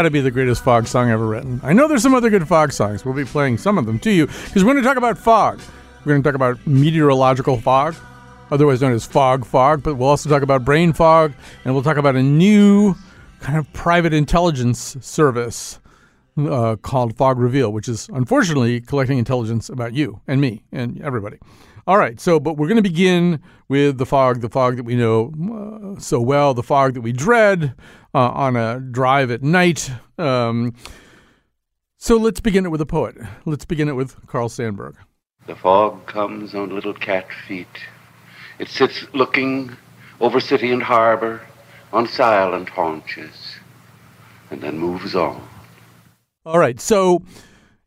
Got, to be the greatest fog song ever written. I know there's some other good fog songs. We'll be playing some of them to you because we're going to talk about fog. We're going to talk about meteorological fog, otherwise known as fog fog, but we'll also talk about brain fog and we'll talk about a new kind of private intelligence service uh, called Fog Reveal, which is unfortunately collecting intelligence about you and me and everybody. All right, so but we're going to begin with the fog, the fog that we know uh, so well, the fog that we dread uh, on a drive at night. Um, so let's begin it with a poet. Let's begin it with Carl Sandburg. The fog comes on little cat feet. It sits looking over city and harbor on silent haunches and then moves on. All right, so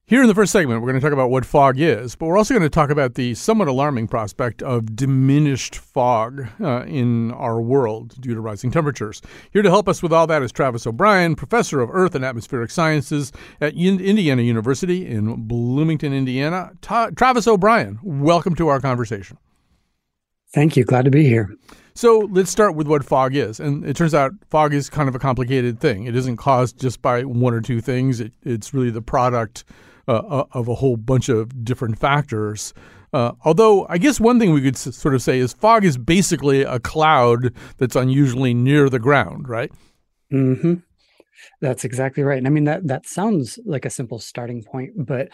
here in the first segment, we're going to talk about what fog is, but we're also going to talk about the somewhat alarming prospect of diminished fog uh, in our world due to rising temperatures. Here to help us with all that is Travis O'Brien, professor of Earth and Atmospheric Sciences at In- Indiana University in Bloomington, Indiana. Ta- Travis O'Brien, welcome to our conversation. Thank you. Glad to be here. So let's start with what fog is. And it turns out fog is kind of a complicated thing. It isn't caused just by one or two things, it, it's really the product uh, of a whole bunch of different factors. Uh, although, I guess one thing we could s- sort of say is fog is basically a cloud that's unusually near the ground, right? hmm That's exactly right. And I mean that that sounds like a simple starting point, but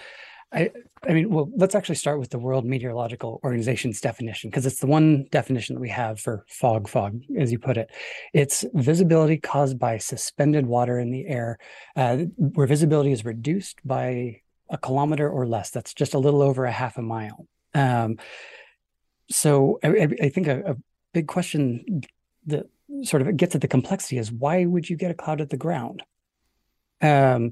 I I mean, well, let's actually start with the World Meteorological Organization's definition because it's the one definition that we have for fog fog, as you put it. It's visibility caused by suspended water in the air, uh, where visibility is reduced by a kilometer or less. That's just a little over a half a mile. Um, so I, I- think a, a big question that sort of gets at the complexity is why would you get a cloud at the ground? Um,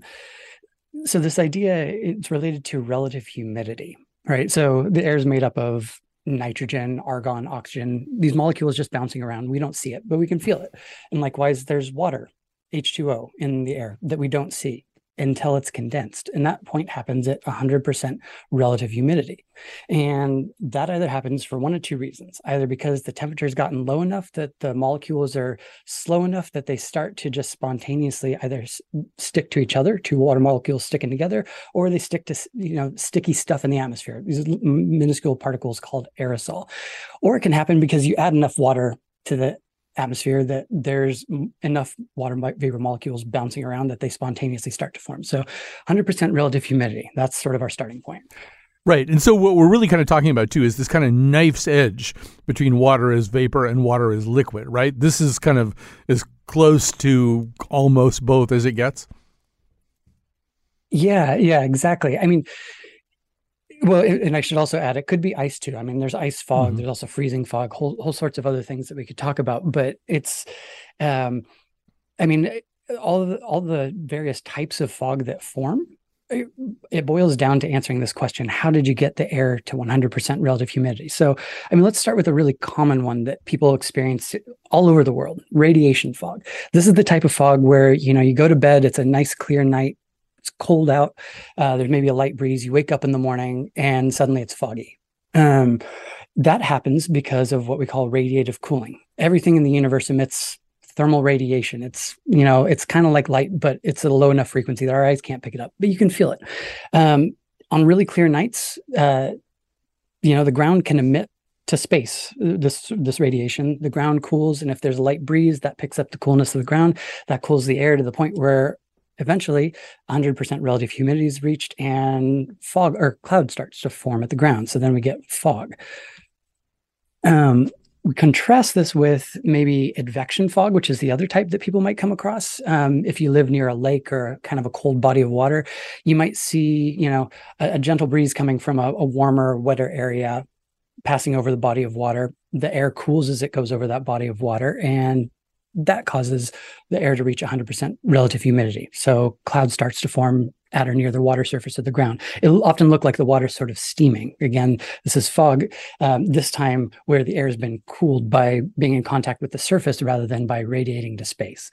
so this idea it's related to relative humidity, right? So the air is made up of nitrogen, argon, oxygen, these molecules just bouncing around. We don't see it, but we can feel it. And likewise, there's water, H2O in the air that we don't see until it's condensed. And that point happens at 100% relative humidity. And that either happens for one of two reasons either because the temperature's gotten low enough that the molecules are slow enough that they start to just spontaneously either stick to each other, two water molecules sticking together, or they stick to you know sticky stuff in the atmosphere, these minuscule particles called aerosol. Or it can happen because you add enough water to the atmosphere that there's enough water vapor molecules bouncing around that they spontaneously start to form. So 100% relative humidity, that's sort of our starting point. Right. And so what we're really kind of talking about too is this kind of knife's edge between water as vapor and water as liquid, right? This is kind of as close to almost both as it gets. Yeah, yeah, exactly. I mean, well, and I should also add, it could be ice too. I mean, there's ice fog, Mhm. there's also freezing fog, whole whole sorts of other things that we could talk about. But it's, um, I mean, eh, all the all the various types of fog that form. It, it boils down to answering this question: How did you get the air to 100% relative humidity? So, I mean, let's start with a really common one that people experience all over the world: radiation fog. This is the type of fog where you know you go to bed, it's a nice clear night, it's cold out, uh, there's maybe a light breeze. You wake up in the morning and suddenly it's foggy. Um, that happens because of what we call radiative cooling. Everything in the universe emits thermal radiation. It's you know it's kind of like light, but it's a low enough frequency that our eyes can't pick it up, but you can feel it. Um, on really clear nights, uh, you know the ground can emit to space uh, this this radiation the ground cools and if there's a light breeze that picks up the coolness of the ground that cools the air to the point where eventually 100% relative humidity is reached and fog or cloud starts to form at the ground so then we get fog um, we contrast this with maybe advection fog, which is the other type that people might come across. Um, if you live near a lake or kind of a cold body of water, you might see, you know, a, a gentle breeze coming from a, a warmer, wetter area passing over the body of water. The air cools as it goes over that body of water, and that causes the air to reach 100% relative humidity. So cloud starts to form at or near the water surface of the ground. It'll often look like the water's sort of steaming. Again, this is fog, um, this time where the air has been cooled by being in contact with the surface rather than by radiating to space.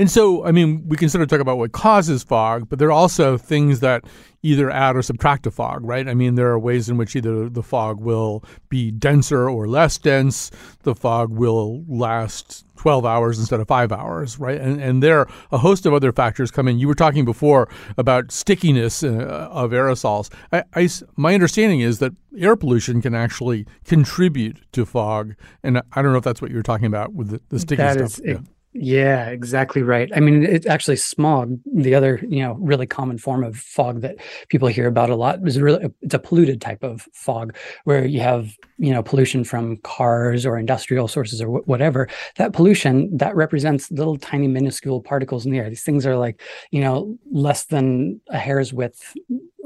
And so, I mean, we can sort of talk about what causes fog, but there are also things that either add or subtract to fog, right? I mean, there are ways in which either the fog will be denser or less dense. The fog will last 12 hours instead of five hours, right? And, and there are a host of other factors come in. You were talking before about stickiness uh, of aerosols. I, I, my understanding is that air pollution can actually contribute to fog. And I don't know if that's what you're talking about with the, the sticky that stuff. Is, yeah. Yeah, exactly right. I mean, it's actually smog. The other, you know, really common form of fog that people hear about a lot is really it's a polluted type of fog where you have, you know, pollution from cars or industrial sources or wh- whatever. That pollution that represents little tiny minuscule particles in the air. These things are like, you know, less than a hair's width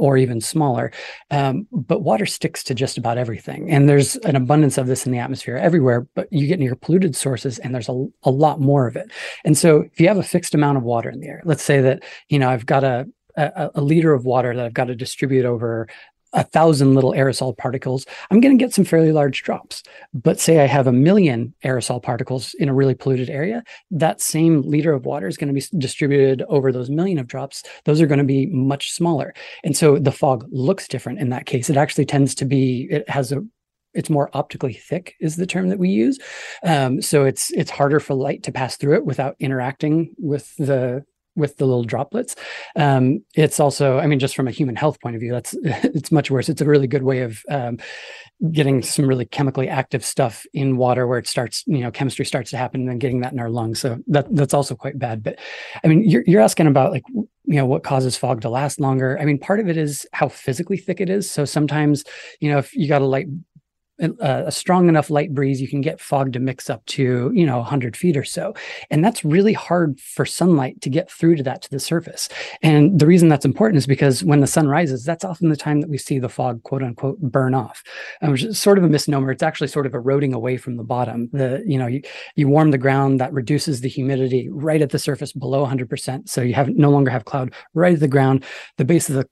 or even smaller. Um, but water sticks to just about everything. And there's an abundance of this in the atmosphere everywhere, but you get near polluted sources and there's a, a lot more of it. And so if you have a fixed amount of water in the air, let's say that, you know, I've got a, a, a liter of water that I've got to distribute over a thousand little aerosol particles, I'm going to get some fairly large drops. But say I have a million aerosol particles in a really polluted area, that same liter of water is going to be distributed over those million of drops. Those are going to be much smaller. And so the fog looks different in that case. It actually tends to be, it has a it's more optically thick is the term that we use um, so it's it's harder for light to pass through it without interacting with the with the little droplets. Um, it's also, I mean, just from a human health point of view, that's it's much worse. It's a really good way of um, getting some really chemically active stuff in water where it starts, you know, chemistry starts to happen and then getting that in our lungs. So that that's also quite bad. But I mean, you're you're asking about like you know what causes fog to last longer i mean part of it is how physically thick it is so sometimes you know if you got a light a, strong enough light breeze, you can get fog to mix up to, you know, 100 feet or so. And that's really hard for sunlight to get through to that to the surface. And the reason that's important is because when the sun rises, that's often the time that we see the fog, quote unquote, burn off, um, which is sort of a misnomer. It's actually sort of eroding away from the bottom. The, you know, you, you warm the ground, that reduces the humidity right at the surface below 100%. So you have no longer have cloud right at the ground. The base of the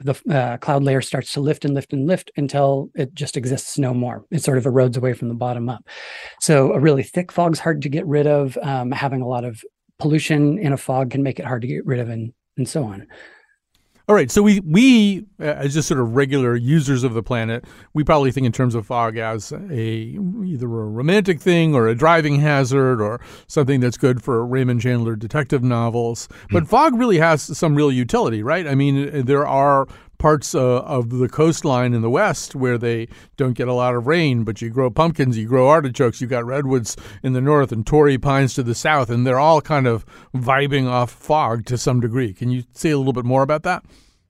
the uh, cloud layer starts to lift and lift and lift until it just exists no more. It sort of erodes away from the bottom up. So a really thick fog's hard to get rid of. Um, having a lot of pollution in a fog can make it hard to get rid of, and and so on. All right, so we we uh, as just sort of regular users of the planet, we probably think in terms of fog as a either a romantic thing or a driving hazard or something that's good for Raymond Chandler detective novels. But mm. fog really has some real utility, right? I mean, there are parts uh, of the coastline in the west where they don't get a lot of rain, but you grow pumpkins, you grow artichokes, you got redwoods in the north and Torrey pines to the south, and they're all kind of vibing off fog to some degree. Can you say a little bit more about that?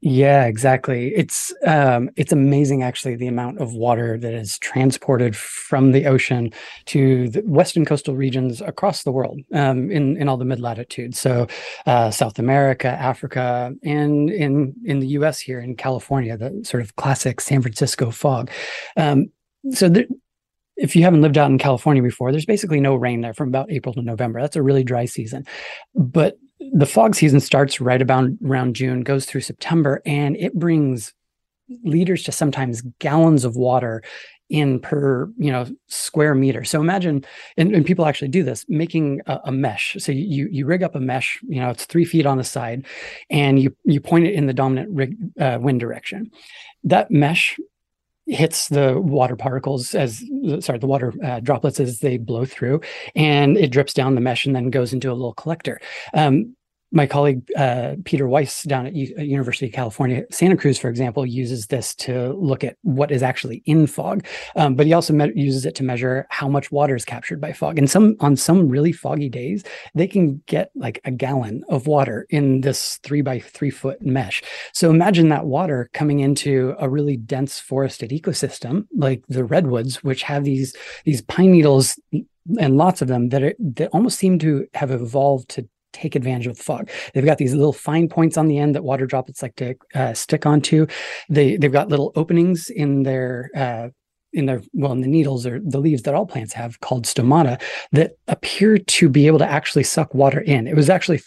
Yeah, exactly. It's um, it's amazing actually the amount of water that is transported from the ocean to the western coastal regions across the world um, in in all the mid latitudes. So uh, South America, Africa, and in in the U.S. here in California, the sort of classic San Francisco fog. Um, so there, if you haven't lived out in California before, there's basically no rain there from about April to November. That's a really dry season. But the fog season starts right about around June, goes through September, and it brings liters to sometimes gallons of water in per you know square meter. So imagine and, and people actually do this making a, a, mesh. So you you rig up a mesh you know it's three feet on the side and you you point it in the dominant rig, uh, wind direction. That mesh hits the water particles as sorry the water uh, droplets as they blow through and it drips down the mesh and then goes into a little collector. Um, my colleague uh, Peter Weiss down at U- uh, University of California, Santa Cruz, for example, uses this to look at what is actually in fog. Um, but he also me- uses it to measure how much water is captured by fog. And some on some really foggy days, they can get like a gallon of water in this three by three foot mesh. So imagine that water coming into a really dense forested ecosystem like the redwoods, which have these these pine needles and lots of them that are that almost seem to have evolved to take advantage of the fog. They've got these little fine points on the end that water droplets like to uh, stick onto. They they've got little openings in their uh, in their well in the needles or the leaves that all plants have called stomata that appear to be able to actually suck water in. It was actually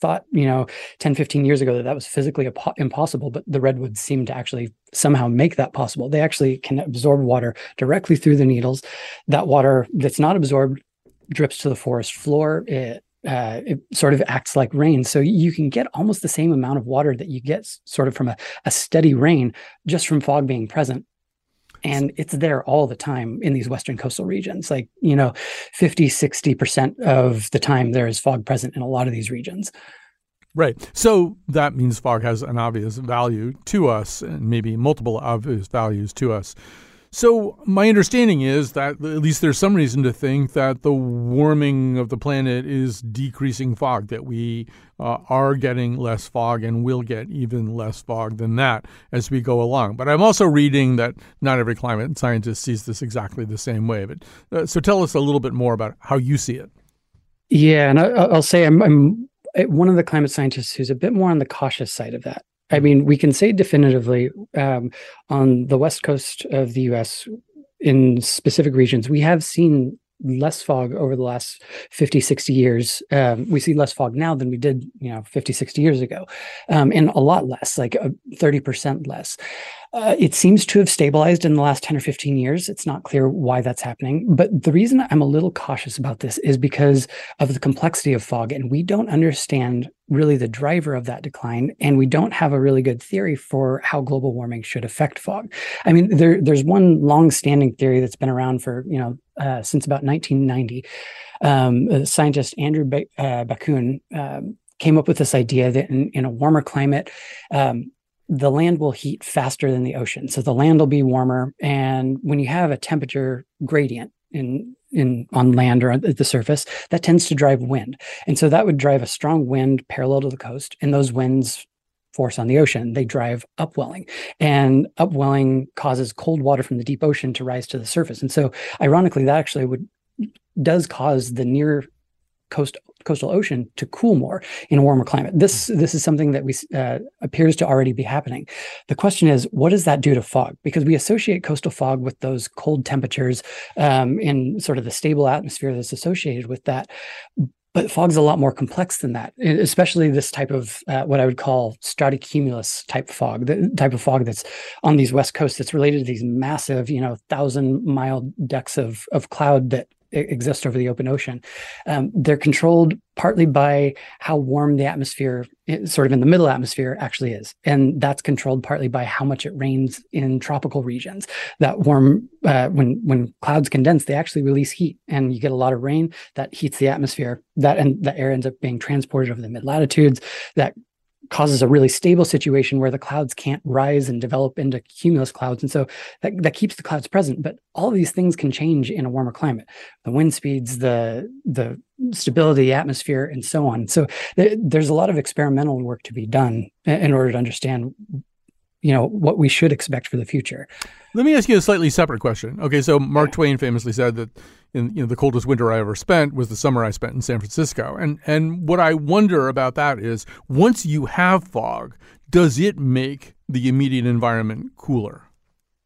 thought you know 10 15 years ago that that was physically impossible but the redwoods seem to actually somehow make that possible they actually can absorb water directly through the needles that water that's not absorbed drips to the forest floor it uh, it sort of acts like rain. So you can get almost the same amount of water that you get sort of from a, a steady rain just from fog being present. And it's there all the time in these Western coastal regions. Like, you know, 50, 60% of the time there is fog present in a lot of these regions. Right. So that means fog has an obvious value to us and maybe multiple obvious values to us. So, my understanding is that at least there's some reason to think that the warming of the planet is decreasing fog, that we uh, are getting less fog and will get even less fog than that as we go along. But I'm also reading that not every climate scientist sees this exactly the same way. But uh, so tell us a little bit more about how you see it. Yeah, and I, will say I'm, I'm one of the climate scientists who's a bit more on the cautious side of that. I mean, we can say definitively um, on the west coast of the US, in specific regions, we have seen less fog over the last 50 60 years um, we see less fog now than we did you know 50 60 years ago um, and a lot less like uh, 30% less uh, it seems to have stabilized in the last 10 or 15 years. It's not clear why that's happening. But the reason I'm a little cautious about this is because of the complexity of fog. And we don't understand really the driver of that decline. And we don't have a really good theory for how global warming should affect fog. I mean, there, there's one long-standing theory that's been around for, you know, uh, since about 1990. Um, scientist Andrew ba- uh, Bakun um, came up with this idea that in, in a warmer climate, um, the land will heat faster than the ocean. So the land will be warmer. And when you have a temperature gradient in in on land or at the surface, that tends to drive wind. And so that would drive a strong wind parallel to the coast. And those winds force on the ocean. They drive upwelling, and upwelling causes cold water from the deep ocean to rise to the surface. And so, ironically, that actually would does cause the near coast coastal ocean to cool more in a warmer climate. This this is something that we uh, appears to already be happening. The question is, what does that do to fog? Because we associate coastal fog with those cold temperatures um, in sort of the stable atmosphere that's associated with that. But fog's a lot more complex than that, especially this type of uh, what I would call stratocumulus type fog, the type of fog that's on these west coasts that's related to these massive, you know, thousand mile decks of of cloud that exist over the open ocean. Um, they're controlled partly by how warm the atmosphere, sort of in the middle atmosphere, actually is, and that's controlled partly by how much it rains in tropical regions. That warm, uh, when when clouds condense, they actually release heat, and you get a lot of rain that heats the atmosphere. That and the air ends up being transported over the mid latitudes. That causes a really stable situation where the clouds can't rise and develop into cumulus clouds. And so that, that keeps the clouds present. But all these things can change in a warmer climate. The wind speeds, the the stability, atmosphere, and so on. So th- there's a lot of experimental work to be done in order to understand you know what we should expect for the future. Let me ask you a slightly separate question. Okay, so Mark Twain famously said that in you know the coldest winter I ever spent was the summer I spent in San Francisco. And and what I wonder about that is once you have fog, does it make the immediate environment cooler?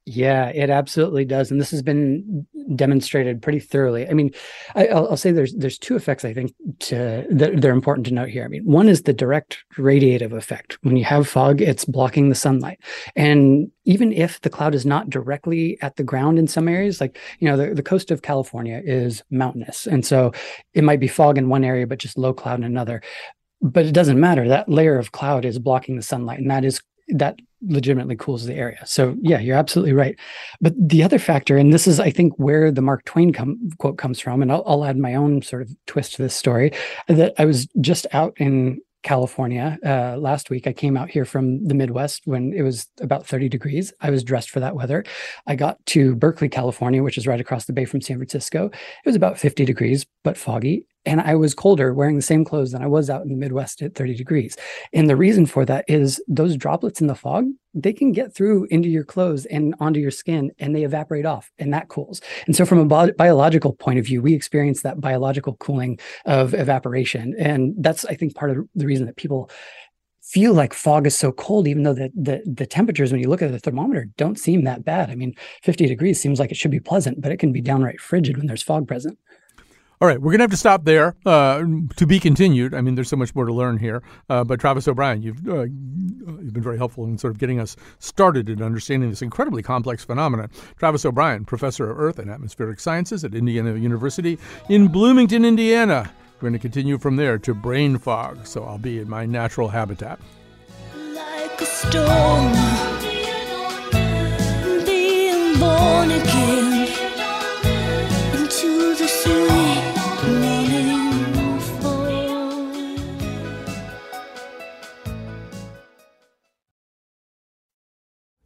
Yeah, it absolutely does, and this has been demonstrated pretty thoroughly. I mean, I, will say there's there's two effects I think to that they're important to note here. I mean, one is the direct radiative effect. When you have fog, it's blocking the sunlight, and even if the cloud is not directly at the ground in some areas, like you know, the, the coast of California is mountainous, and so it might be fog in one area but just low cloud in another. But it doesn't matter. That layer of cloud is blocking the sunlight, and that is that legitimately cools the area. So yeah, you're absolutely right. But the other factor, and this is I think where the Mark Twain com- quote comes from, and I'll, I'll add my own sort of twist to this story. That I was just out in California uh, last week. I came out here from the Midwest when it was about 30 degrees. I was dressed for that weather. I got to Berkeley, California, which is right across the bay from San Francisco. It was about 50 degrees, but foggy and I was colder wearing the same clothes than I was out in the Midwest at 30 degrees. And the reason for that is those droplets in the fog, they can get through into your clothes and onto your skin and they evaporate off and that cools. And so from a bi- biological point of view, we experience that biological cooling of evaporation. And that's, I think, part of the reason that people feel like fog is so cold, even though the, the, the temperatures, when you look at the thermometer, don't seem that bad. I mean, 50 degrees seems like it should be pleasant, but it can be downright frigid when there's fog present. All right, we're going to have to stop there. Uh, to be continued. I mean, there's so much more to learn here. Uh, but Travis O'Brien, you've uh, you've been very helpful in sort of getting us started in understanding this incredibly complex phenomenon. Travis O'Brien, professor of Earth and Atmospheric Sciences at Indiana University in Bloomington, Indiana. We're going to continue from there to brain fog. So I'll be in my natural habitat. Like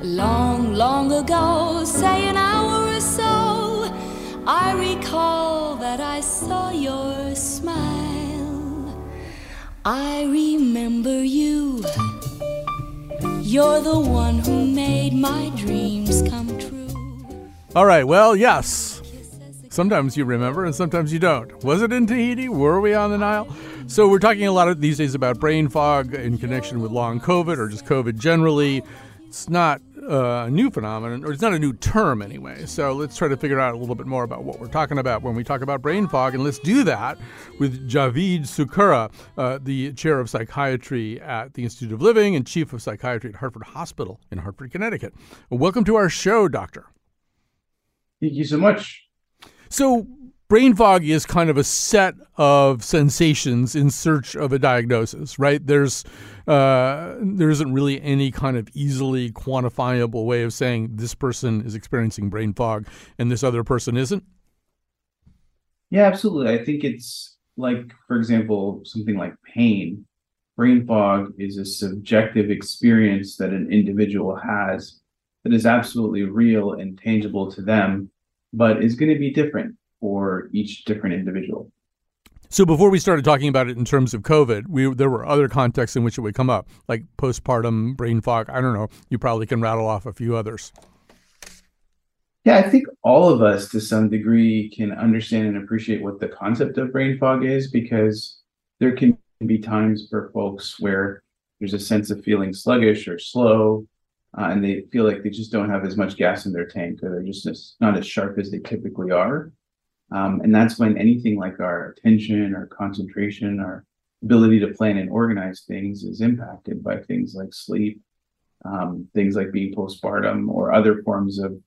Long, long ago, say an hour or so, I recall that I saw your smile. I remember you. You're the one who made my dreams come true. All right, well, yes. Sometimes you remember and sometimes you don't. Was it in Tahiti? Were we on the Nile? So we're talking a lot of these days about brain fog in connection with long COVID or just COVID generally. It's not uh, a new phenomenon, or it's not a new term anyway. So let's try to figure out a little bit more about what we're talking about when we talk about brain fog. And let's do that with Javeed Sukhera, uh, the chair of psychiatry at the Institute of Living and chief of psychiatry at Hartford Hospital in Hartford, Connecticut. Welcome to our show, Doctor. Thank you so much. So, brain fog is kind of a set of sensations in search of a diagnosis, right? There's uh, there isn't really any kind of easily quantifiable way of saying this person is experiencing brain fog and this other person isn't. Yeah, absolutely. I think it's like, for example, something like pain. Brain fog is a subjective experience that an individual has that is absolutely real and tangible to them, but is going to be different for each different individual. So before we started talking about it in terms of COVID, we there were other contexts in which it would come up, like postpartum brain fog. I don't know. You probably can rattle off a few others. Yeah, I think all of us to some degree can understand and appreciate what the concept of brain fog is because there can be times for folks where there's a sense of feeling sluggish or slow, uh, and they feel like they just don't have as much gas in their tank or they're just not as sharp as they typically are. Um, and that's when anything like our attention, our concentration, our ability to plan and organize things is impacted by things like sleep, um, things like being postpartum, or other forms of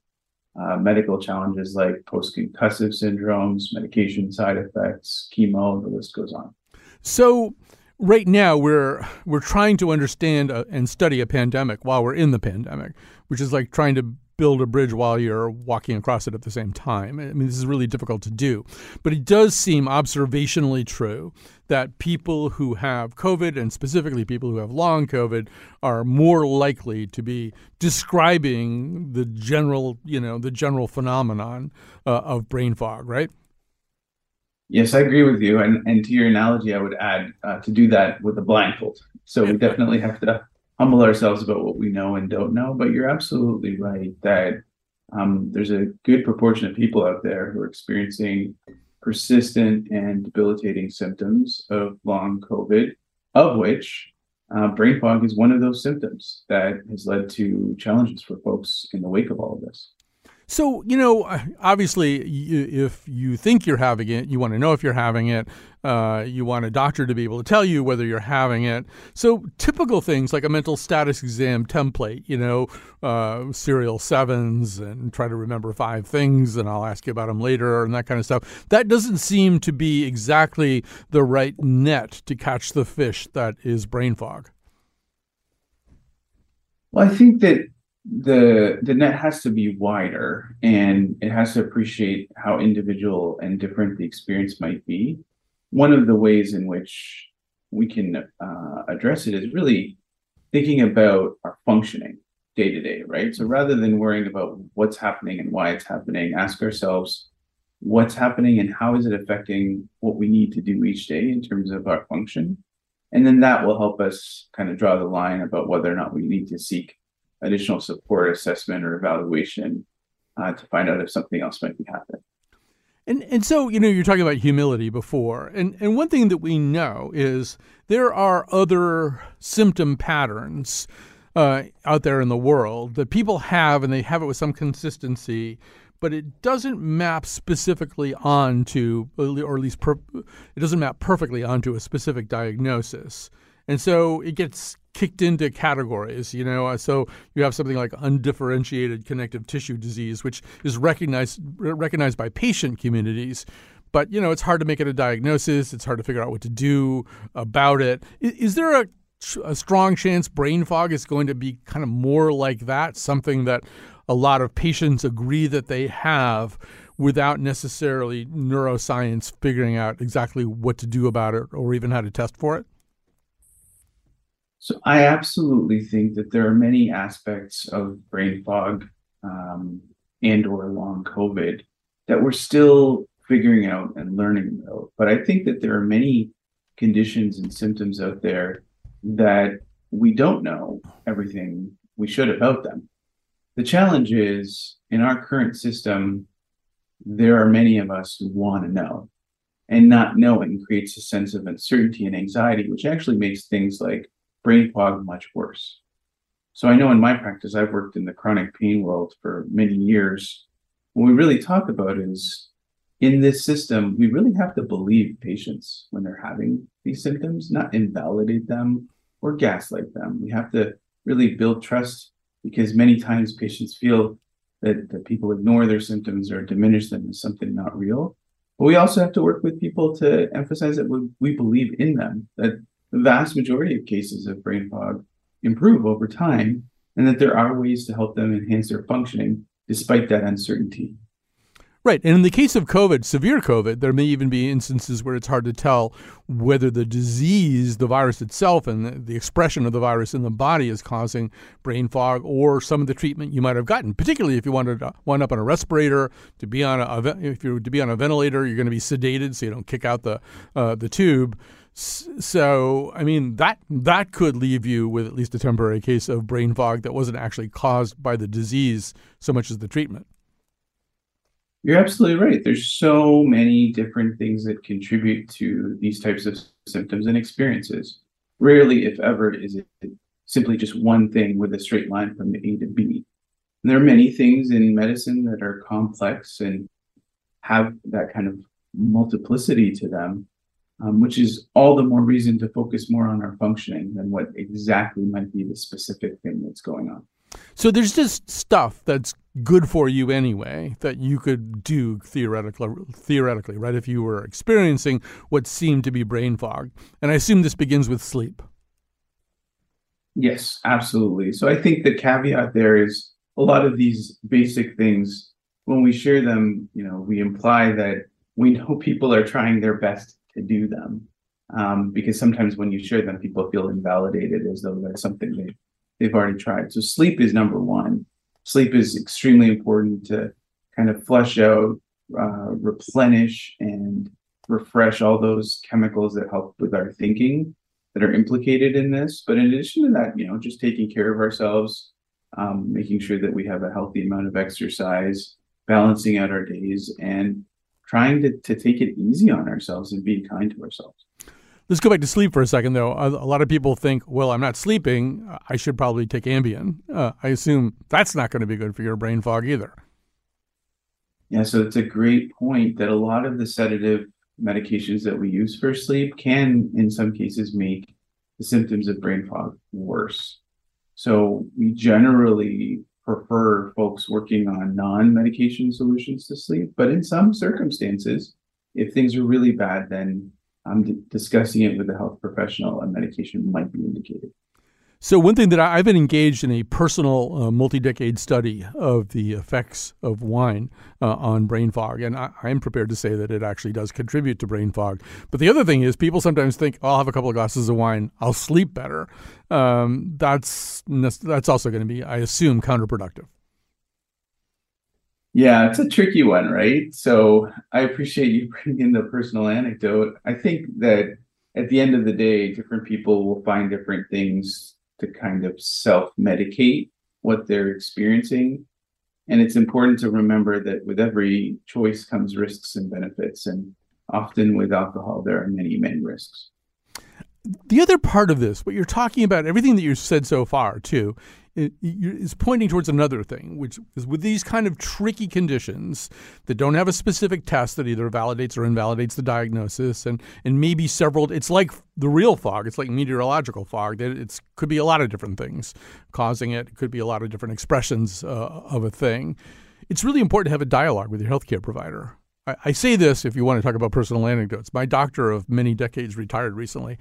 uh, medical challenges like post-concussive syndromes, medication side effects, chemo. The list goes on. So right now we're we're trying to understand uh, and study a pandemic while we're in the pandemic, which is like trying to build a bridge while you're walking across it at the same time. I mean, this is really difficult to do. But it does seem observationally true that people who have COVID, and specifically people who have long COVID, are more likely to be describing the general, you know, the general phenomenon uh, of brain fog, right? Yes, I agree with you. And and to your analogy, I would add uh, to do that with a blindfold. So we definitely have to humble ourselves about what we know and don't know. But you're absolutely right that um, there's a good proportion of people out there who are experiencing persistent and debilitating symptoms of long COVID, of which uh, brain fog is one of those symptoms that has led to challenges for folks in the wake of all of this. So, you know, obviously, if you think you're having it, you want to know if you're having it. Uh, you want a doctor to be able to tell you whether you're having it. So, typical things like a mental status exam template, you know, uh, serial sevens and try to remember five things, and I'll ask you about them later, and that kind of stuff. That doesn't seem to be exactly the right net to catch the fish that is brain fog. Well, I think that the the net has to be wider and it has to appreciate how individual and different the experience might be. One of the ways in which we can uh, address it is really thinking about our functioning day to day right? So rather than worrying about what's happening and why it's happening ask ourselves what's happening and how is it affecting what we need to do each day in terms of our function? And then that will help us kind of draw the line about whether or not we need to seek additional support, assessment, or evaluation uh, to find out if something else might be happening. And and so you know you're talking about humility before, and and one thing that we know is there are other symptom patterns uh, out there in the world that people have, and they have it with some consistency, but it doesn't map specifically onto, or at least per, it doesn't map perfectly onto a specific diagnosis. And so it gets kicked into categories, you know. Uh, so you have something like undifferentiated connective tissue disease, which is recognized recognized by patient communities. But you know, it's hard to make it a diagnosis. It's hard to figure out what to do about it. Is, there a, a strong chance brain fog is going to be kind of more like that? Something that a lot of patients agree that they have without necessarily neuroscience figuring out exactly what to do about it or even how to test for it? So I absolutely think that there are many aspects of brain fog um, and or long COVID that we're still figuring out and learning about. But I think that there are many conditions and symptoms out there that we don't know everything we should about them. The challenge is in our current system, there are many of us who want to know. And not knowing creates a sense of uncertainty and anxiety, which actually makes things like brain fog much worse. So I know in my practice, I've worked in the chronic pain world for many years. What we really talk about is in this system, we really have to believe patients when they're having these symptoms, not invalidate them or gaslight them. We have to really build trust because many times patients feel that, that people ignore their symptoms or diminish them as something not real. But we also have to work with people to emphasize that we, we believe in them, that the vast majority of cases of brain fog improve over time, and that there are ways to help them enhance their functioning despite that uncertainty. Right. And in the case of COVID, severe COVID, there may even be instances where it's hard to tell whether the disease, the virus itself, and the, expression of the virus in the body is causing brain fog or some of the treatment you might have gotten, particularly if you wanted to wind up on a respirator, to be on a, if you're to be on a ventilator, you're going to be sedated so you don't kick out the, uh, the tube. So, I mean, that that could leave you with at least a temporary case of brain fog that wasn't actually caused by the disease so much as the treatment. You're absolutely right. There's so many different things that contribute to these types of symptoms and experiences. Rarely, if ever, is it simply just one thing with a straight line from A to B. And there are many things in medicine that are complex and have that kind of multiplicity to them Um, which is all the more reason to focus more on our functioning than what exactly might be the specific thing that's going on. So there's just stuff that's good for you anyway that you could do theoretically, theoretically, right? If you were experiencing what seemed to be brain fog, and I assume this begins with sleep. Yes, absolutely. So I think the caveat there is a lot of these basic things, when we share them, you know, we imply that we know people are trying their best to do them. Um, because sometimes when you share them, people feel invalidated as though that's something they, they've already tried. So sleep is number one. Sleep is extremely important to kind of flush out, uh, replenish, and refresh all those chemicals that help with our thinking that are implicated in this. But in addition to that, you know, just taking care of ourselves, um, making sure that we have a healthy amount of exercise, balancing out our days, and trying to, to take it easy on ourselves and be kind to ourselves. Let's go back to sleep for a second, though. A, a lot of people think, well, I'm not sleeping. I should probably take Ambien. Uh, I assume that's not going to be good for your brain fog either. Yeah, so it's a great point that a lot of the sedative medications that we use for sleep can, in some cases, make the symptoms of brain fog worse. So we generally prefer folks working on non-medication solutions to sleep, but in some circumstances, if things are really bad, then um, d- discussing it with a health professional and medication might be indicated. So, one thing that I, have been engaged in a personal, uh, multi decade study of the effects of wine uh, on brain fog. And I, am prepared to say that it actually does contribute to brain fog. But the other thing is, people sometimes think, oh, I'll have a couple of glasses of wine, I'll sleep better. Um, that's, that's also going to be, I assume, counterproductive. Yeah, it's a tricky one, right? So, I appreciate you bringing the personal anecdote. I think that at the end of the day, different people will find different things to kind of self medicate what they're experiencing. And it's important to remember that with every choice comes risks and benefits. And often with alcohol, there are many, many risks. The other part of this, what you're talking about, everything that you've said so far, too, is pointing towards another thing, which is with these kind of tricky conditions that don't have a specific test that either validates or invalidates the diagnosis, and and maybe several. It's like the real fog. It's like meteorological fog. That it could be a lot of different things causing it. It could be a lot of different expressions uh, of a thing. It's really important to have a dialogue with your healthcare provider I, say this if you want to talk about personal anecdotes. My doctor of many decades retired recently,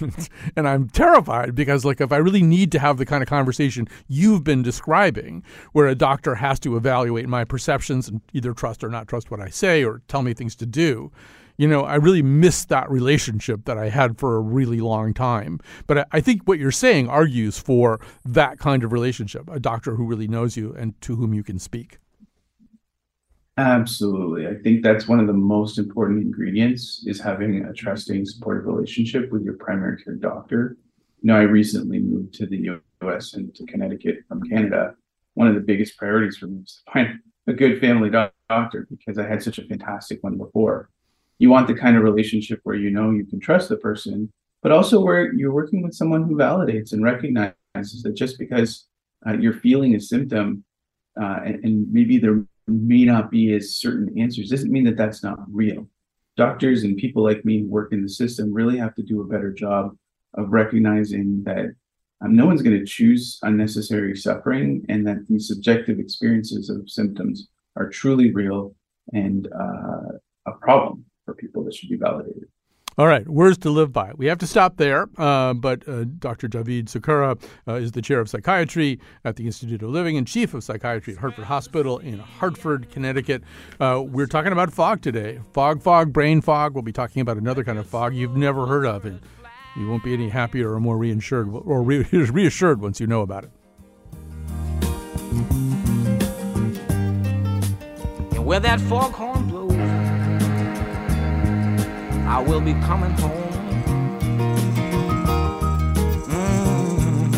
and I'm terrified because, like, if I really need to have the kind of conversation you've been describing, where a doctor has to evaluate my perceptions and either trust or not trust what I say or tell me things to do, you know, I really miss that relationship that I had for a really long time. But I think what you're saying argues for that kind of relationship a doctor who really knows you and to whom you can speak. Absolutely. I think that's one of the most important ingredients is having a trusting, supportive relationship with your primary care doctor. You know, I recently moved to the US and to Connecticut from Canada. One of the biggest priorities for me was to find a good family doctor because I had such a fantastic one before. You want the kind of relationship where you know you can trust the person, but also where you're working with someone who validates and recognizes that just because uh, you're feeling a symptom uh, and, and maybe they're may not be as certain answers doesn't mean that that's not real. Doctors and people like me who work in the system really have to do a better job of recognizing that um, no one's going to choose unnecessary suffering and that these subjective experiences of symptoms are truly real and uh, a problem for people that should be validated. All right, words to live by. We have to stop there, uh, but uh, Dr. Javeed Sukhera uh, is the chair of psychiatry at the Institute of Living and chief of psychiatry at Hartford Hospital in Hartford, Connecticut. Uh, we're talking about fog today fog, fog, brain fog. We'll be talking about another kind of fog you've never heard of, and you won't be any happier or more reassured or re- reassured once you know about it. And where that foghorn. I will be coming home. Mm-hmm.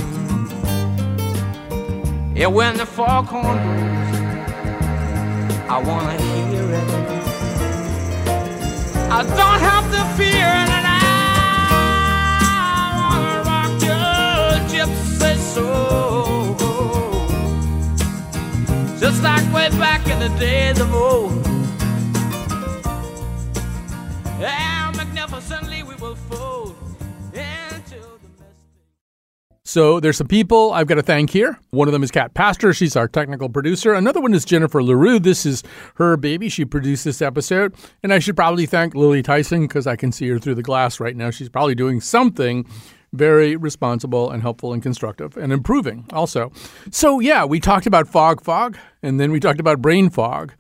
Yeah, when the foghorn blows, I wanna hear it. I don't have to fear it, and I wanna rock your gypsy soul, just like way back in the days of old. So there's some people I've got to thank here. One of them is Cat Pastor. She's our technical producer. Another one is Jennifer LaRue. This is her baby. She produced this episode. And I should probably thank Lily Tyson because I can see her through the glass right now. She's probably doing something Very responsible and helpful and constructive and improving also. So, yeah, we talked about fog fog and then we talked about brain fog.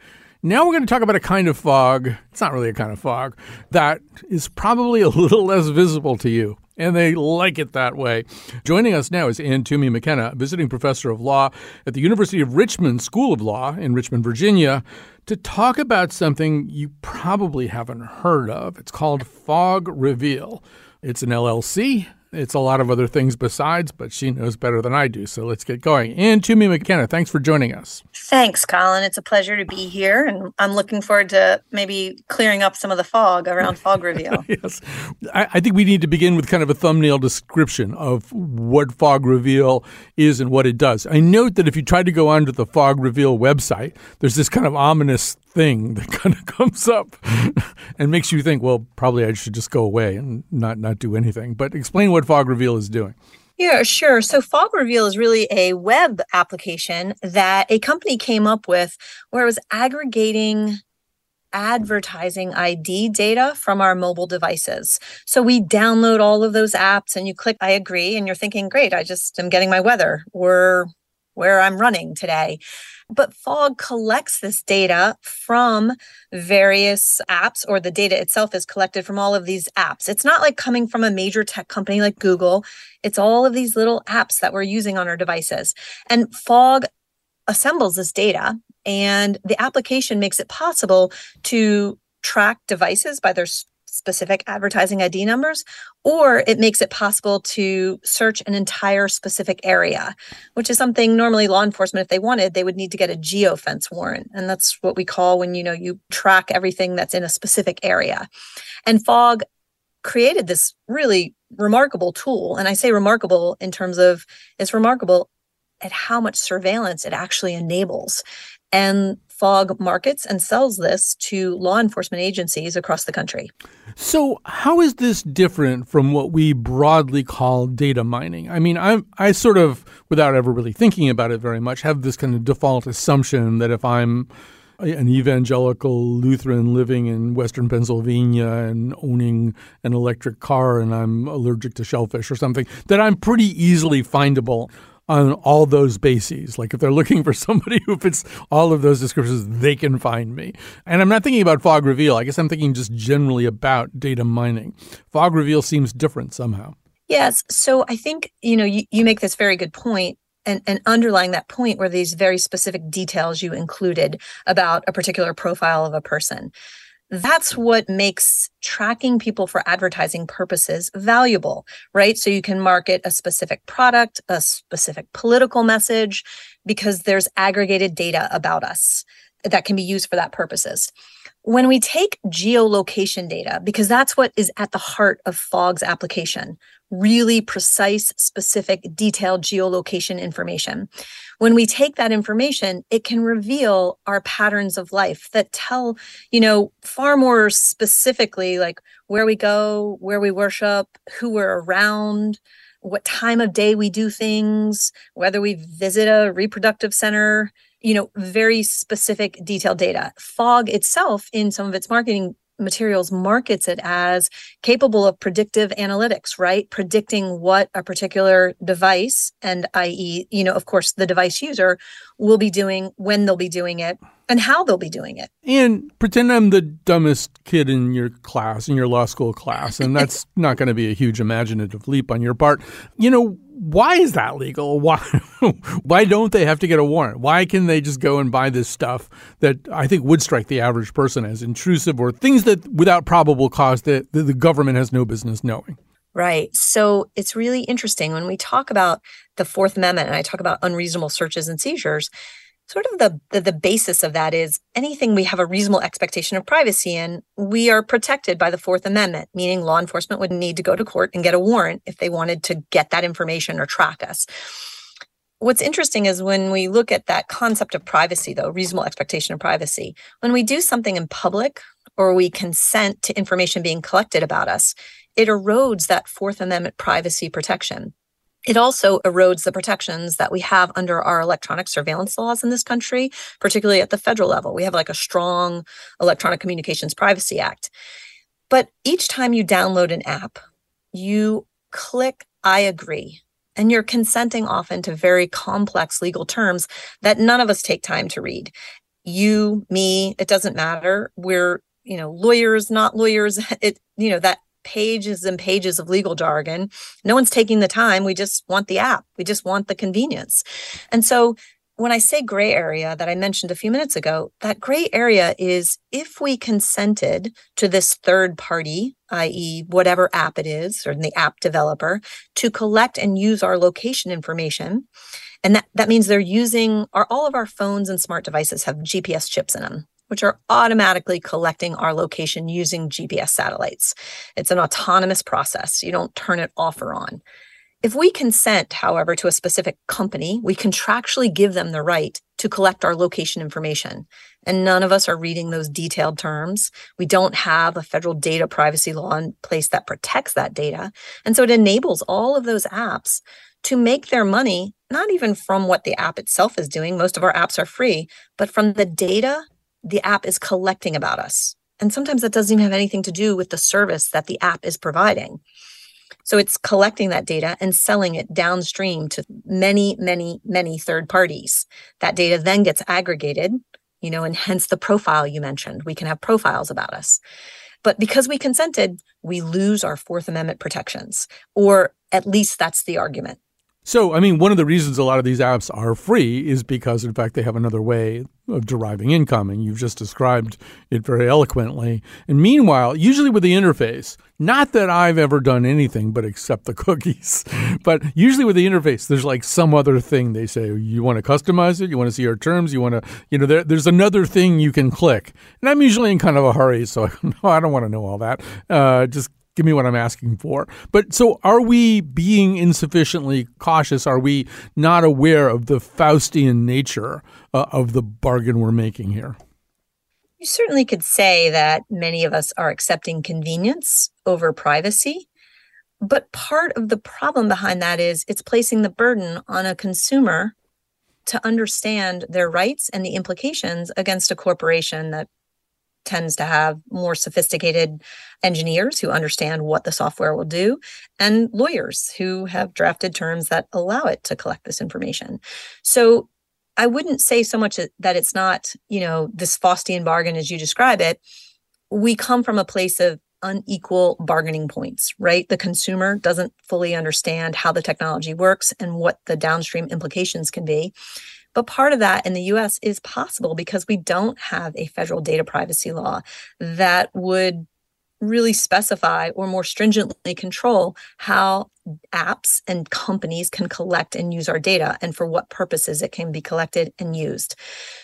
Now we're going to talk about a kind of fog. It's not really a kind of fog that is probably a little less visible to you. And they like it that way. Joining us now is Anne Toomey McKenna, visiting professor of law at the University of Richmond School of Law in Richmond, Virginia, to talk about something you probably haven't heard of. It's called Fog Reveal. It's an LLC. It's a lot of other things besides, but she knows better than I do. So let's get going. Anne Toomey McKenna, thanks for joining us. Thanks, Colin. It's a pleasure to be here, and I'm looking forward to maybe clearing up some of the fog around Fog Reveal. yes. I, I, think we need to begin with kind of a thumbnail description of what Fog Reveal is and what it does. I note that if you try to go onto the Fog Reveal website, there's this kind of ominous thing that kind of comes up and makes you think, well, probably I should just go away and not, not do anything. But explain Fog Reveal is doing. Yeah, sure. So Fog Reveal is really a web application that a company came up with where it was aggregating advertising ID data from our mobile devices. So we download all of those apps and you click I agree and you're thinking, great, I just am getting my weather or where I'm running today. But Fog collects this data from various apps, or the data itself is collected from all of these apps. It's not like coming from a major tech company like Google, it's all of these little apps that we're using on our devices. And Fog assembles this data, and the application makes it possible to track devices by their specific advertising ID numbers, or it makes it possible to search an entire specific area, which is something normally law enforcement, if they wanted, they would need to get a geofence warrant. And that's what we call when, you know, you track everything that's in a specific area. And FOG created this really remarkable tool. And I say remarkable in terms of it's remarkable at how much surveillance it actually enables. And FOG markets and sells this to law enforcement agencies across the country. So, how is this different from what we broadly call data mining? I mean, I'm I sort of, without ever really thinking about it very much, have this kind of default assumption that if I'm an evangelical Lutheran living in Western Pennsylvania and owning an electric car and I'm allergic to shellfish or something, that I'm pretty easily findable on all those bases. Like if they're looking for somebody who fits all of those descriptions, they can find me. And I'm not thinking about fog reveal. I guess I'm thinking just generally about data mining. Fog reveal seems different somehow. Yes. So I think, you know, you, you make this very good point and, and underlying that point were these very specific details you included about a particular profile of a person that's what makes tracking people for advertising purposes valuable, right? So you can market a specific product, a specific political message, because there's aggregated data about us that can be used for that purposes. When we take geolocation data, because that's what is at the heart of FOG's application, really precise, specific, detailed geolocation information. When we take that information, it can reveal our patterns of life that tell, you know, far more specifically, like where we go, where we worship, who we're around, what time of day we do things, whether we visit a reproductive center, you know, very specific detailed data. Fog itself, in some of its marketing materials markets it as capable of predictive analytics right? Predicting what a particular device and i.e you know of course the device user will be doing when they'll be doing it and how they'll be doing it. And pretend i'm the dumbest kid in your class in your law school class and that's not going to be a huge imaginative leap on your part. You know why is that legal? Why why don't they have to get a warrant? Why can they just go and buy this stuff that I think would strike the average person as intrusive or things that without probable cause that the government has no business knowing? Right. So it's really interesting when we talk about the Fourth Amendment and I talk about unreasonable searches and seizures sort of the, the, the basis of that is anything we have a reasonable expectation of privacy in we are protected by the fourth amendment meaning law enforcement would need to go to court and get a warrant if they wanted to get that information or track us. What's interesting is when we look at that concept of privacy though reasonable expectation of privacy when we do something in public or we consent to information being collected about us it erodes that fourth amendment privacy protection it also erodes the protections that we have under our electronic surveillance laws in this country, particularly at the federal level. We have like a strong Electronic Communications Privacy Act. But each time you download an app, you click I agree. And you're consenting often to very complex legal terms that none of us take time to read. You, me, it doesn't matter. We're, you know, lawyers, not lawyers. It, you know, that pages and pages of legal jargon. No one's taking the time. We just want the app. We just want the convenience. And so when I say gray area that I mentioned a few minutes ago, that gray area is if we consented to this third party, i.e., whatever app it is, or the app developer, to collect and use our location information. And that, that means they're using our all of our phones and smart devices have GPS chips in them, which are automatically collecting our location using GPS satellites. It's an autonomous process. You don't turn it off or on. If we consent, however, to a specific company, we contractually give them the right to collect our location information. And none of us are reading those detailed terms. We don't have a federal data privacy law in place that protects that data. And so it enables all of those apps to make their money, not even from what the app itself is doing. Most of our apps are free, but from the data the app is collecting about us. And sometimes that doesn't even have anything to do with the service that the app is providing. So it's collecting that data and selling it downstream to many, many, many third parties. That data then gets aggregated, you know, and hence the profile you mentioned. We can have profiles about us. But because we consented, we lose our Fourth Amendment protections, or at least that's the argument. So, I mean, one of the reasons a lot of these apps are free is because, in fact, they have another way of deriving income, and you've just described it very eloquently. And meanwhile, usually with the interface, not that I've ever done anything but accept the cookies, but usually with the interface, there's like some other thing they say. You want to customize it? You want to see our terms? You want to, you know, there, there's another thing you can click. And I'm usually in kind of a hurry, so I don't want to know all that. Uh, just give me what I'm asking for. But so are we being insufficiently cautious? Are we not aware of the Faustian nature uh, of the bargain we're making here? You certainly could say that many of us are accepting convenience over privacy. But part of the problem behind that is it's placing the burden on a consumer to understand their rights and the implications against a corporation that tends to have more sophisticated engineers who understand what the software will do and lawyers who have drafted terms that allow it to collect this information. So I wouldn't say so much that it's not, you know, this Faustian bargain as you describe it. We come from a place of unequal bargaining points, right? The consumer doesn't fully understand how the technology works and what the downstream implications can be. But part of that in the US is possible because we don't have a federal data privacy law that would really specify or more stringently control how apps and companies can collect and use our data and for what purposes it can be collected and used.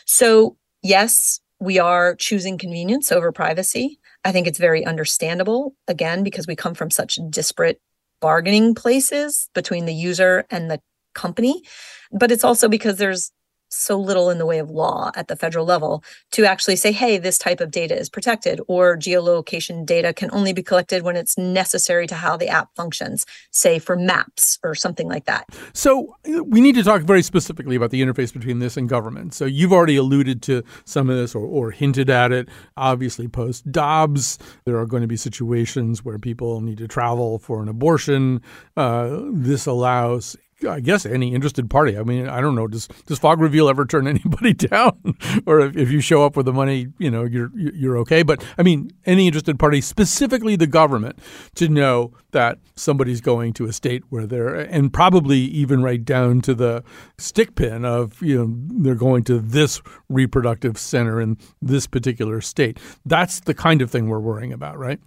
So, yes, we are choosing convenience over privacy. I think it's very understandable, again, because we come from such disparate bargaining places between the user and the company. But it's also because there's so little in the way of law at the federal level to actually say, hey, this type of data is protected, or geolocation data can only be collected when it's necessary to how the app functions, say for maps or something like that. So we need to talk very specifically about the interface between this and government. So you've already alluded to some of this or, or hinted at it. Obviously, post Dobbs, there are going to be situations where people need to travel for an abortion. Uh, this allows I guess any interested party. I mean, I don't know. Does does Fog Reveal ever turn anybody down, or if, if you show up with the money, you know, you're you're okay. But I mean, any interested party, specifically the government, to know that somebody's going to a state where they're, and probably even right down to the stick pin of you know they're going to this reproductive center in this particular state. That's the kind of thing we're worrying about, right?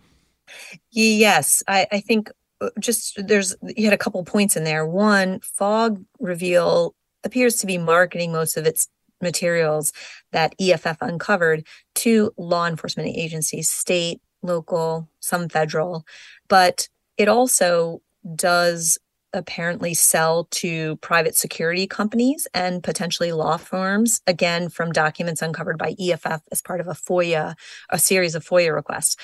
Yes, I, I think just there's you had a couple points in there. One, Fog Reveal appears to be marketing most of its materials that EFF uncovered to law enforcement agencies, state, local, some federal, but it also does apparently sell to private security companies and potentially law firms, again, from documents uncovered by EFF as part of a FOIA, a series of FOIA requests.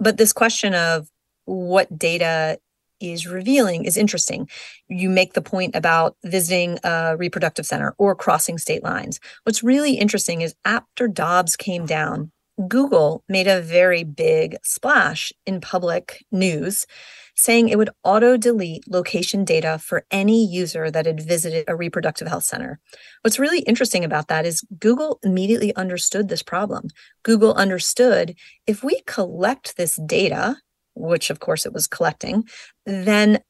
But this question of what data is revealing is interesting. You make the point about visiting a reproductive center or crossing state lines. What's really interesting is after Dobbs came down, Google made a very big splash in public news saying it would auto delete location data for any user that had visited a reproductive health center. What's really interesting about that is Google immediately understood this problem. Google understood if we collect this data, which of course it was collecting, then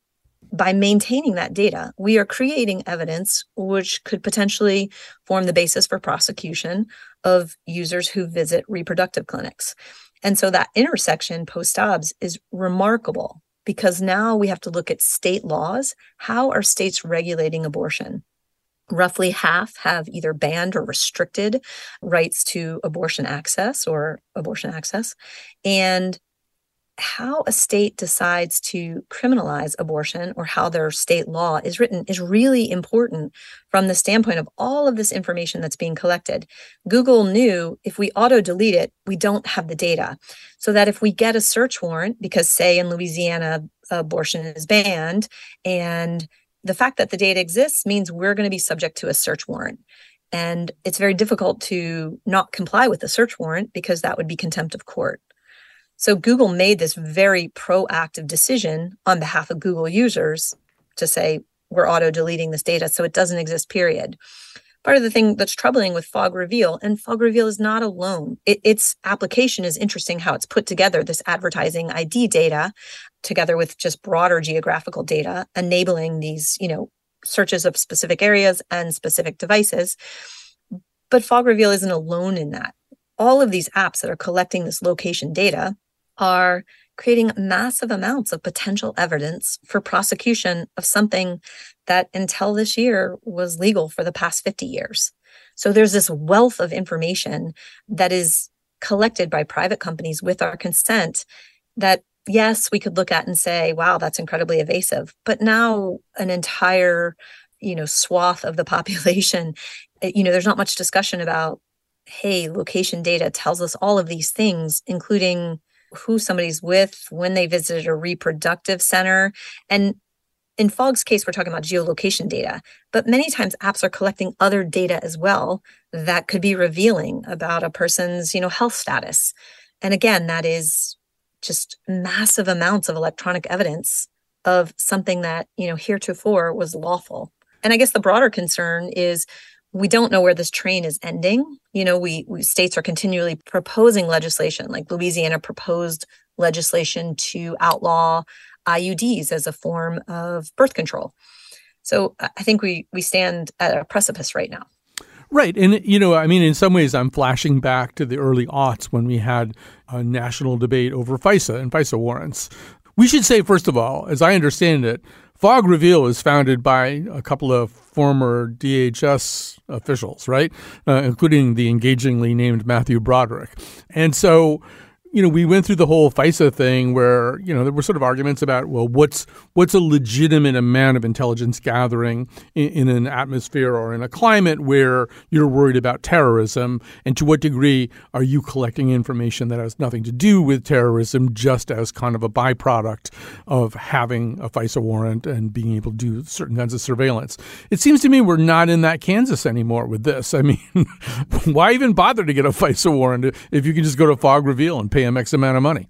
by maintaining that data, we are creating evidence which could potentially form the basis for prosecution of users who visit reproductive clinics. And so that intersection post Dobbs is remarkable because now we have to look at state laws. How are states regulating abortion? Roughly half have either banned or restricted rights to abortion access or abortion access. And how a state decides to criminalize abortion or how their state law is written is really important from the standpoint of all of this information that's being collected. Google knew if we auto delete it, we don't have the data. So that if we get a search warrant, because say in Louisiana, abortion is banned, and the fact that the data exists means we're going to be subject to a search warrant. And it's very difficult to not comply with the search warrant because that would be contempt of court. So Google made this very proactive decision on behalf of Google users to say, we're auto deleting this data so it doesn't exist, period. Part of the thing that's troubling with Fog Reveal, and Fog Reveal is not alone. It, its application is interesting how it's put together this advertising ID data together with just broader geographical data, enabling these, you know, searches of specific areas and specific devices. But Fog Reveal isn't alone in that. All of these apps that are collecting this location data are creating massive amounts of potential evidence for prosecution of something that until this year was legal for the past 50 years. So there's this wealth of information that is collected by private companies with our consent that yes, we could look at and say, wow, that's incredibly evasive. But now an entire, you know, swath of the population, eh, you know, there's not much discussion about, hey, location data tells us all of these things, including who somebody's with, when they visited a reproductive center. And in Fog's case, we're talking about geolocation data, but many times apps are collecting other data as well that could be revealing about a person's, you know, health status. And again, that is just massive amounts of electronic evidence of something that, you know, heretofore was lawful. And I guess the broader concern is we don't know where this train is ending. You know, we, we, states are continually proposing legislation, like Louisiana proposed legislation to outlaw IUDs as a form of birth control. So I think we we stand at a precipice right now. Right. And, you know, I mean, in some ways, I'm flashing back to the early aughts when we had a national debate over FISA and FISA warrants. We should say, first of all, as I understand it, Fog Reveal is founded by a couple of former DHS officials, right? Uh, including the engagingly named Matthew Broderick. And so you know, we went through the whole FISA thing where, you know, there were sort of arguments about, well, what's what's a legitimate amount of intelligence gathering in, in, an atmosphere or in a climate where you're worried about terrorism, and to what degree are you collecting information that has nothing to do with terrorism, just as kind of a byproduct of having a FISA warrant and being able to do certain kinds of surveillance. It seems to me we're not in that Kansas anymore with this. I mean, why even bother to get a FISA warrant if you can just go to Fog Reveal and pay pay X amount of money.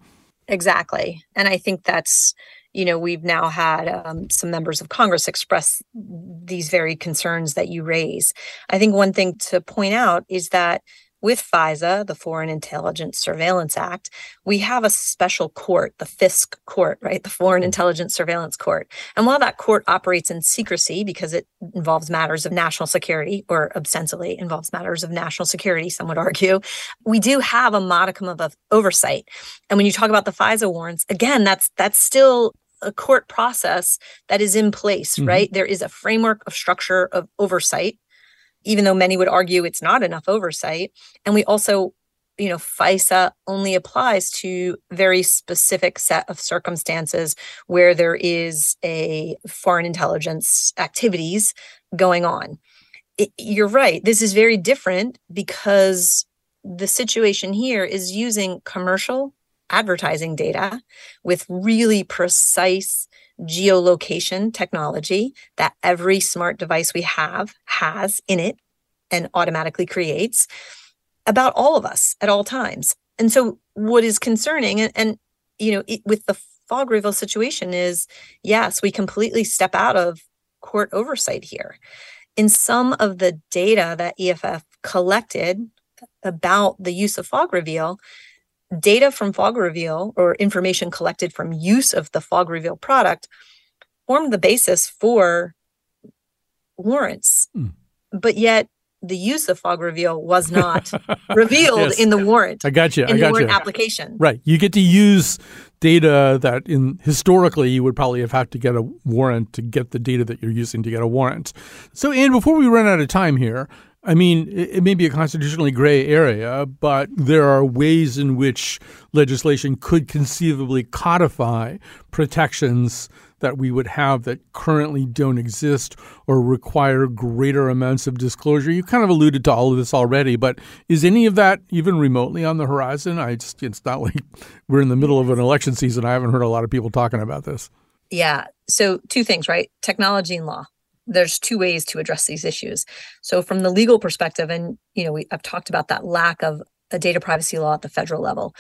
Exactly. And I think that's, you know, we've now had um, some members of Congress express these very concerns that you raise. I think one thing to point out is that with FISA, the Foreign Intelligence Surveillance Act, we have a special court, the FISC court, right? The Foreign Intelligence Surveillance Court. And while that court operates in secrecy because it involves matters of national security, or ostensibly involves matters of national security, some would argue, we do have a modicum of, of oversight. And when you talk about the FISA warrants, again, that's that's still a court process that is in place, mm-hmm. right? There is a framework of structure of oversight even though many would argue it's not enough oversight. And we also, you know, FISA only applies to very specific set of circumstances where there is a foreign intelligence activities going on. It, you're right. This is very different because the situation here is using commercial advertising data with really precise geolocation technology that every smart device we have has in it and automatically creates about all of us at all times. And so what is concerning and, and you know, it, with the fog reveal situation is yes, we completely step out of court oversight here. In some of the data that EFF collected about the use of fog reveal, data from fog reveal or information collected from use of the fog reveal product formed the basis for warrants. Mm. But yet the use of fog reveal was not revealed Yes. in the warrant. I got you. In I the warrant you. application. Right. You get to use data that in historically you would probably have had to get a warrant to get the data that you're using to get a warrant. So, Anne, before we run out of time here, I mean, it, may be a constitutionally gray area, but there are ways in which legislation could conceivably codify protections that we would have that currently don't exist or require greater amounts of disclosure. You kind of alluded to all of this already, but is any of that even remotely on the horizon? I just it's not like we're in the middle of an election season. I haven't heard a lot of people talking about this. Yeah. So, two things, right? Technology and law. There's two ways to address these issues. So, from the legal perspective, and you know, we I've talked about that lack of a data privacy law at the federal level.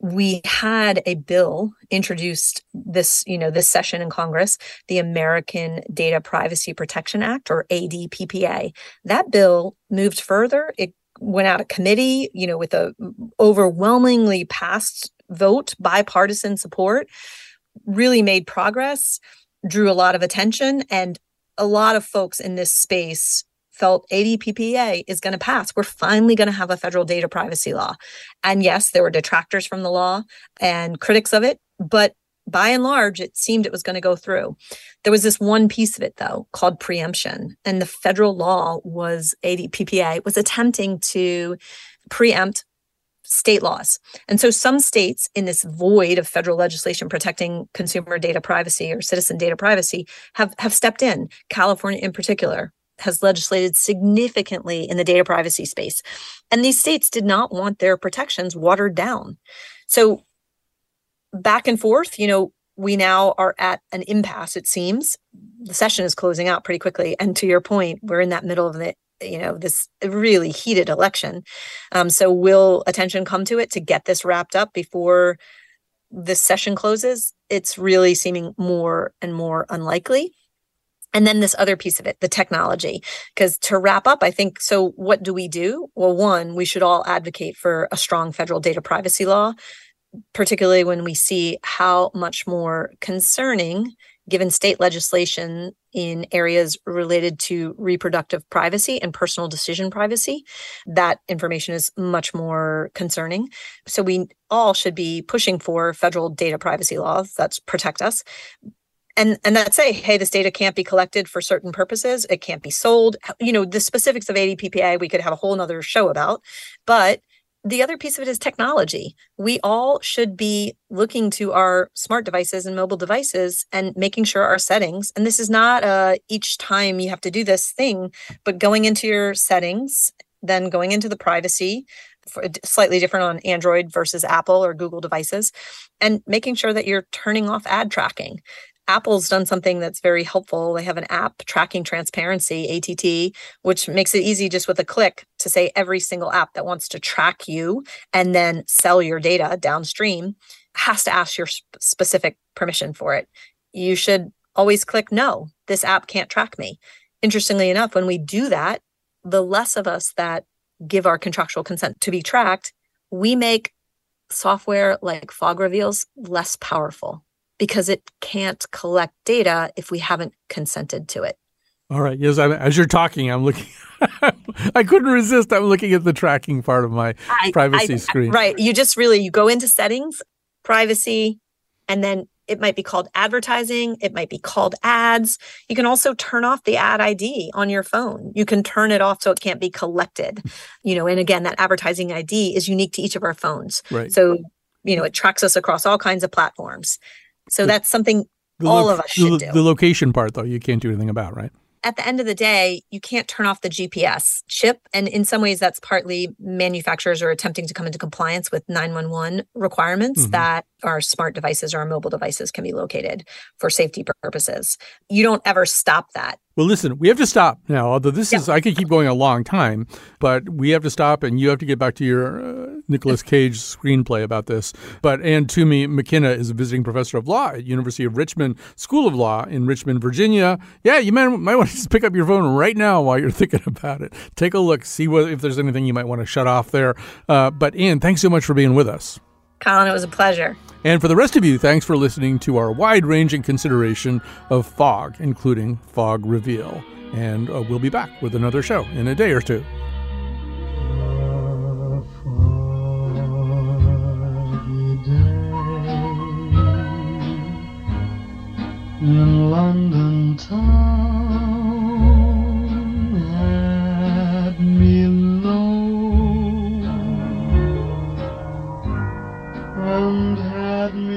We had a bill introduced this, you know, this session in Congress, the American Data Privacy Protection Act, or ADPPA. That bill moved further. It went out of committee, you know, with a overwhelmingly passed vote, bipartisan support, really made progress, drew a lot of attention, and a lot of folks in this space felt ADPPA is going to pass. We're finally going to have a federal data privacy law. And yes, there were detractors from the law and critics of it, but by and large, it seemed it was going to go through. There was this one piece of it, though, called preemption. And the federal law was ADPPA was attempting to preempt state laws. And so some states in this void of federal legislation protecting consumer data privacy or citizen data privacy have, have stepped in. California in particular has legislated significantly in the data privacy space. And these states did not want their protections watered down. So back and forth, you know, we now are at an impasse, it seems. The session is closing out pretty quickly. And to your point, we're in that middle of it you know this really heated election. Um, so will attention come to it to get this wrapped up before this session closes? It's really seeming more and more unlikely. And then this other piece of it the technology because to wrap up i think so what do we do? Well one we should all advocate for a strong federal data privacy law particularly when we see how much more concerning given state legislation in areas related to reproductive privacy and personal decision privacy, that information is much more concerning. So we all should be pushing for federal data privacy laws that protect us. And, and that say, hey, this data can't be collected for certain purposes. It can't be sold. You know, the specifics of ADPPA, we could have a whole nother show about. But the other piece of it is technology. We all should be looking to our smart devices and mobile devices and making sure our settings, and this is not uh, each time you have to do this thing, but going into your settings, then going into the privacy, for, slightly different on Android versus Apple or Google devices, and making sure that you're turning off ad tracking. Apple's done something that's very helpful. They have an app tracking transparency, ATT, which makes it easy just with a click to say every single app that wants to track you and then sell your data downstream has to ask your sp- specific permission for it. You should always click no, this app can't track me. Interestingly enough, when we do that, the less of us that give our contractual consent to be tracked, we make software like fog reveals less powerful because it can't collect data if we haven't consented to it. All right. Yes, I, as you're talking, I'm looking. I couldn't resist. I'm looking at the tracking part of my I- privacy I- screen. Right. You just really you go into settings, privacy, and then it might be called advertising, it might be called ads. You can also turn off the ad ID on your phone. You can turn it off so it can't be collected. You know, and again, that advertising ID is unique to each of our phones. Right. So, you know, it tracks us across all kinds of platforms. So that's something all lo- of us should lo- do. The location part, though, you can't do anything about, right? At the end of the day, you can't turn off the GPS chip. And in some ways, that's partly manufacturers are attempting to come into compliance with 911 requirements Mhm. that our smart devices or our mobile devices can be located for safety purposes. You don't ever stop that. Well, listen, we have to stop now. Although this is, I could keep going a long time, but we have to stop, and you have to get back to your uh, Nicolas Cage screenplay about this. But Anne Toomey McKenna is a visiting professor of law at University of Richmond School of Law in Richmond, Virginia. Yeah, you might, might want to just pick up your phone right now while you're thinking about it. Take a look, see what if there's anything you might want to shut off there. Uh, but Anne, thanks so much for being with us. Colin, it was a pleasure. And for the rest of you, thanks for listening to our wide ranging consideration of fog, including fog reveal. And uh, we'll be back with another show in a day or two. in London town had me.